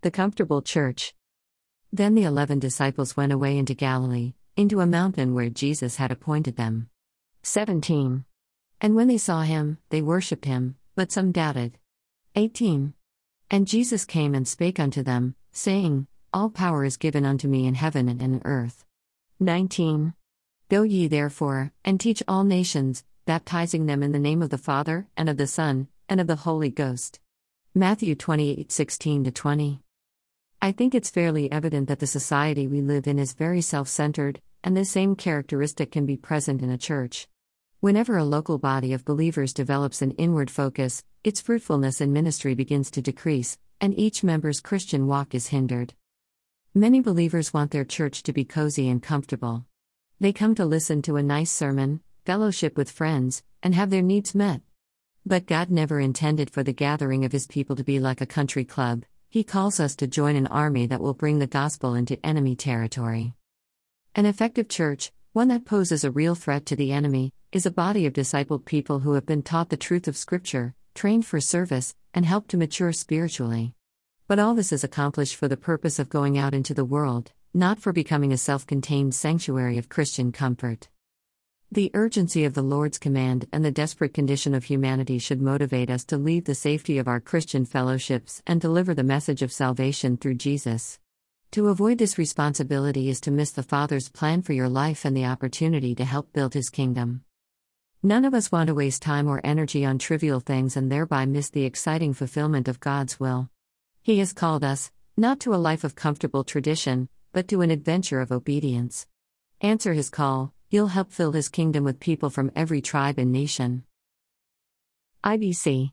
The Comfortable Church. Then the eleven disciples went away into Galilee, into a mountain where Jesus had appointed them. 17. And when they saw him, they worshipped him, but some doubted. 18. And Jesus came and spake unto them, saying, All power is given unto me in heaven and in earth. 19. Go ye therefore, and teach all nations, baptizing them in the name of the Father, and of the Son, and of the Holy Ghost. Matthew 28 16 20. I think it's fairly evident that the society we live in is very self centered, and the same characteristic can be present in a church. Whenever a local body of believers develops an inward focus, its fruitfulness in ministry begins to decrease, and each member's Christian walk is hindered. Many believers want their church to be cozy and comfortable. They come to listen to a nice sermon, fellowship with friends, and have their needs met. But God never intended for the gathering of His people to be like a country club, He calls us to join an army that will bring the gospel into enemy territory. An effective church, one that poses a real threat to the enemy, is a body of discipled people who have been taught the truth of Scripture, trained for service, and helped to mature spiritually. But all this is accomplished for the purpose of going out into the world, not for becoming a self contained sanctuary of Christian comfort. The urgency of the Lord's command and the desperate condition of humanity should motivate us to leave the safety of our Christian fellowships and deliver the message of salvation through Jesus. To avoid this responsibility is to miss the Father's plan for your life and the opportunity to help build His kingdom. None of us want to waste time or energy on trivial things and thereby miss the exciting fulfillment of God's will. He has called us, not to a life of comfortable tradition, but to an adventure of obedience. Answer his call, you'll help fill his kingdom with people from every tribe and nation. IBC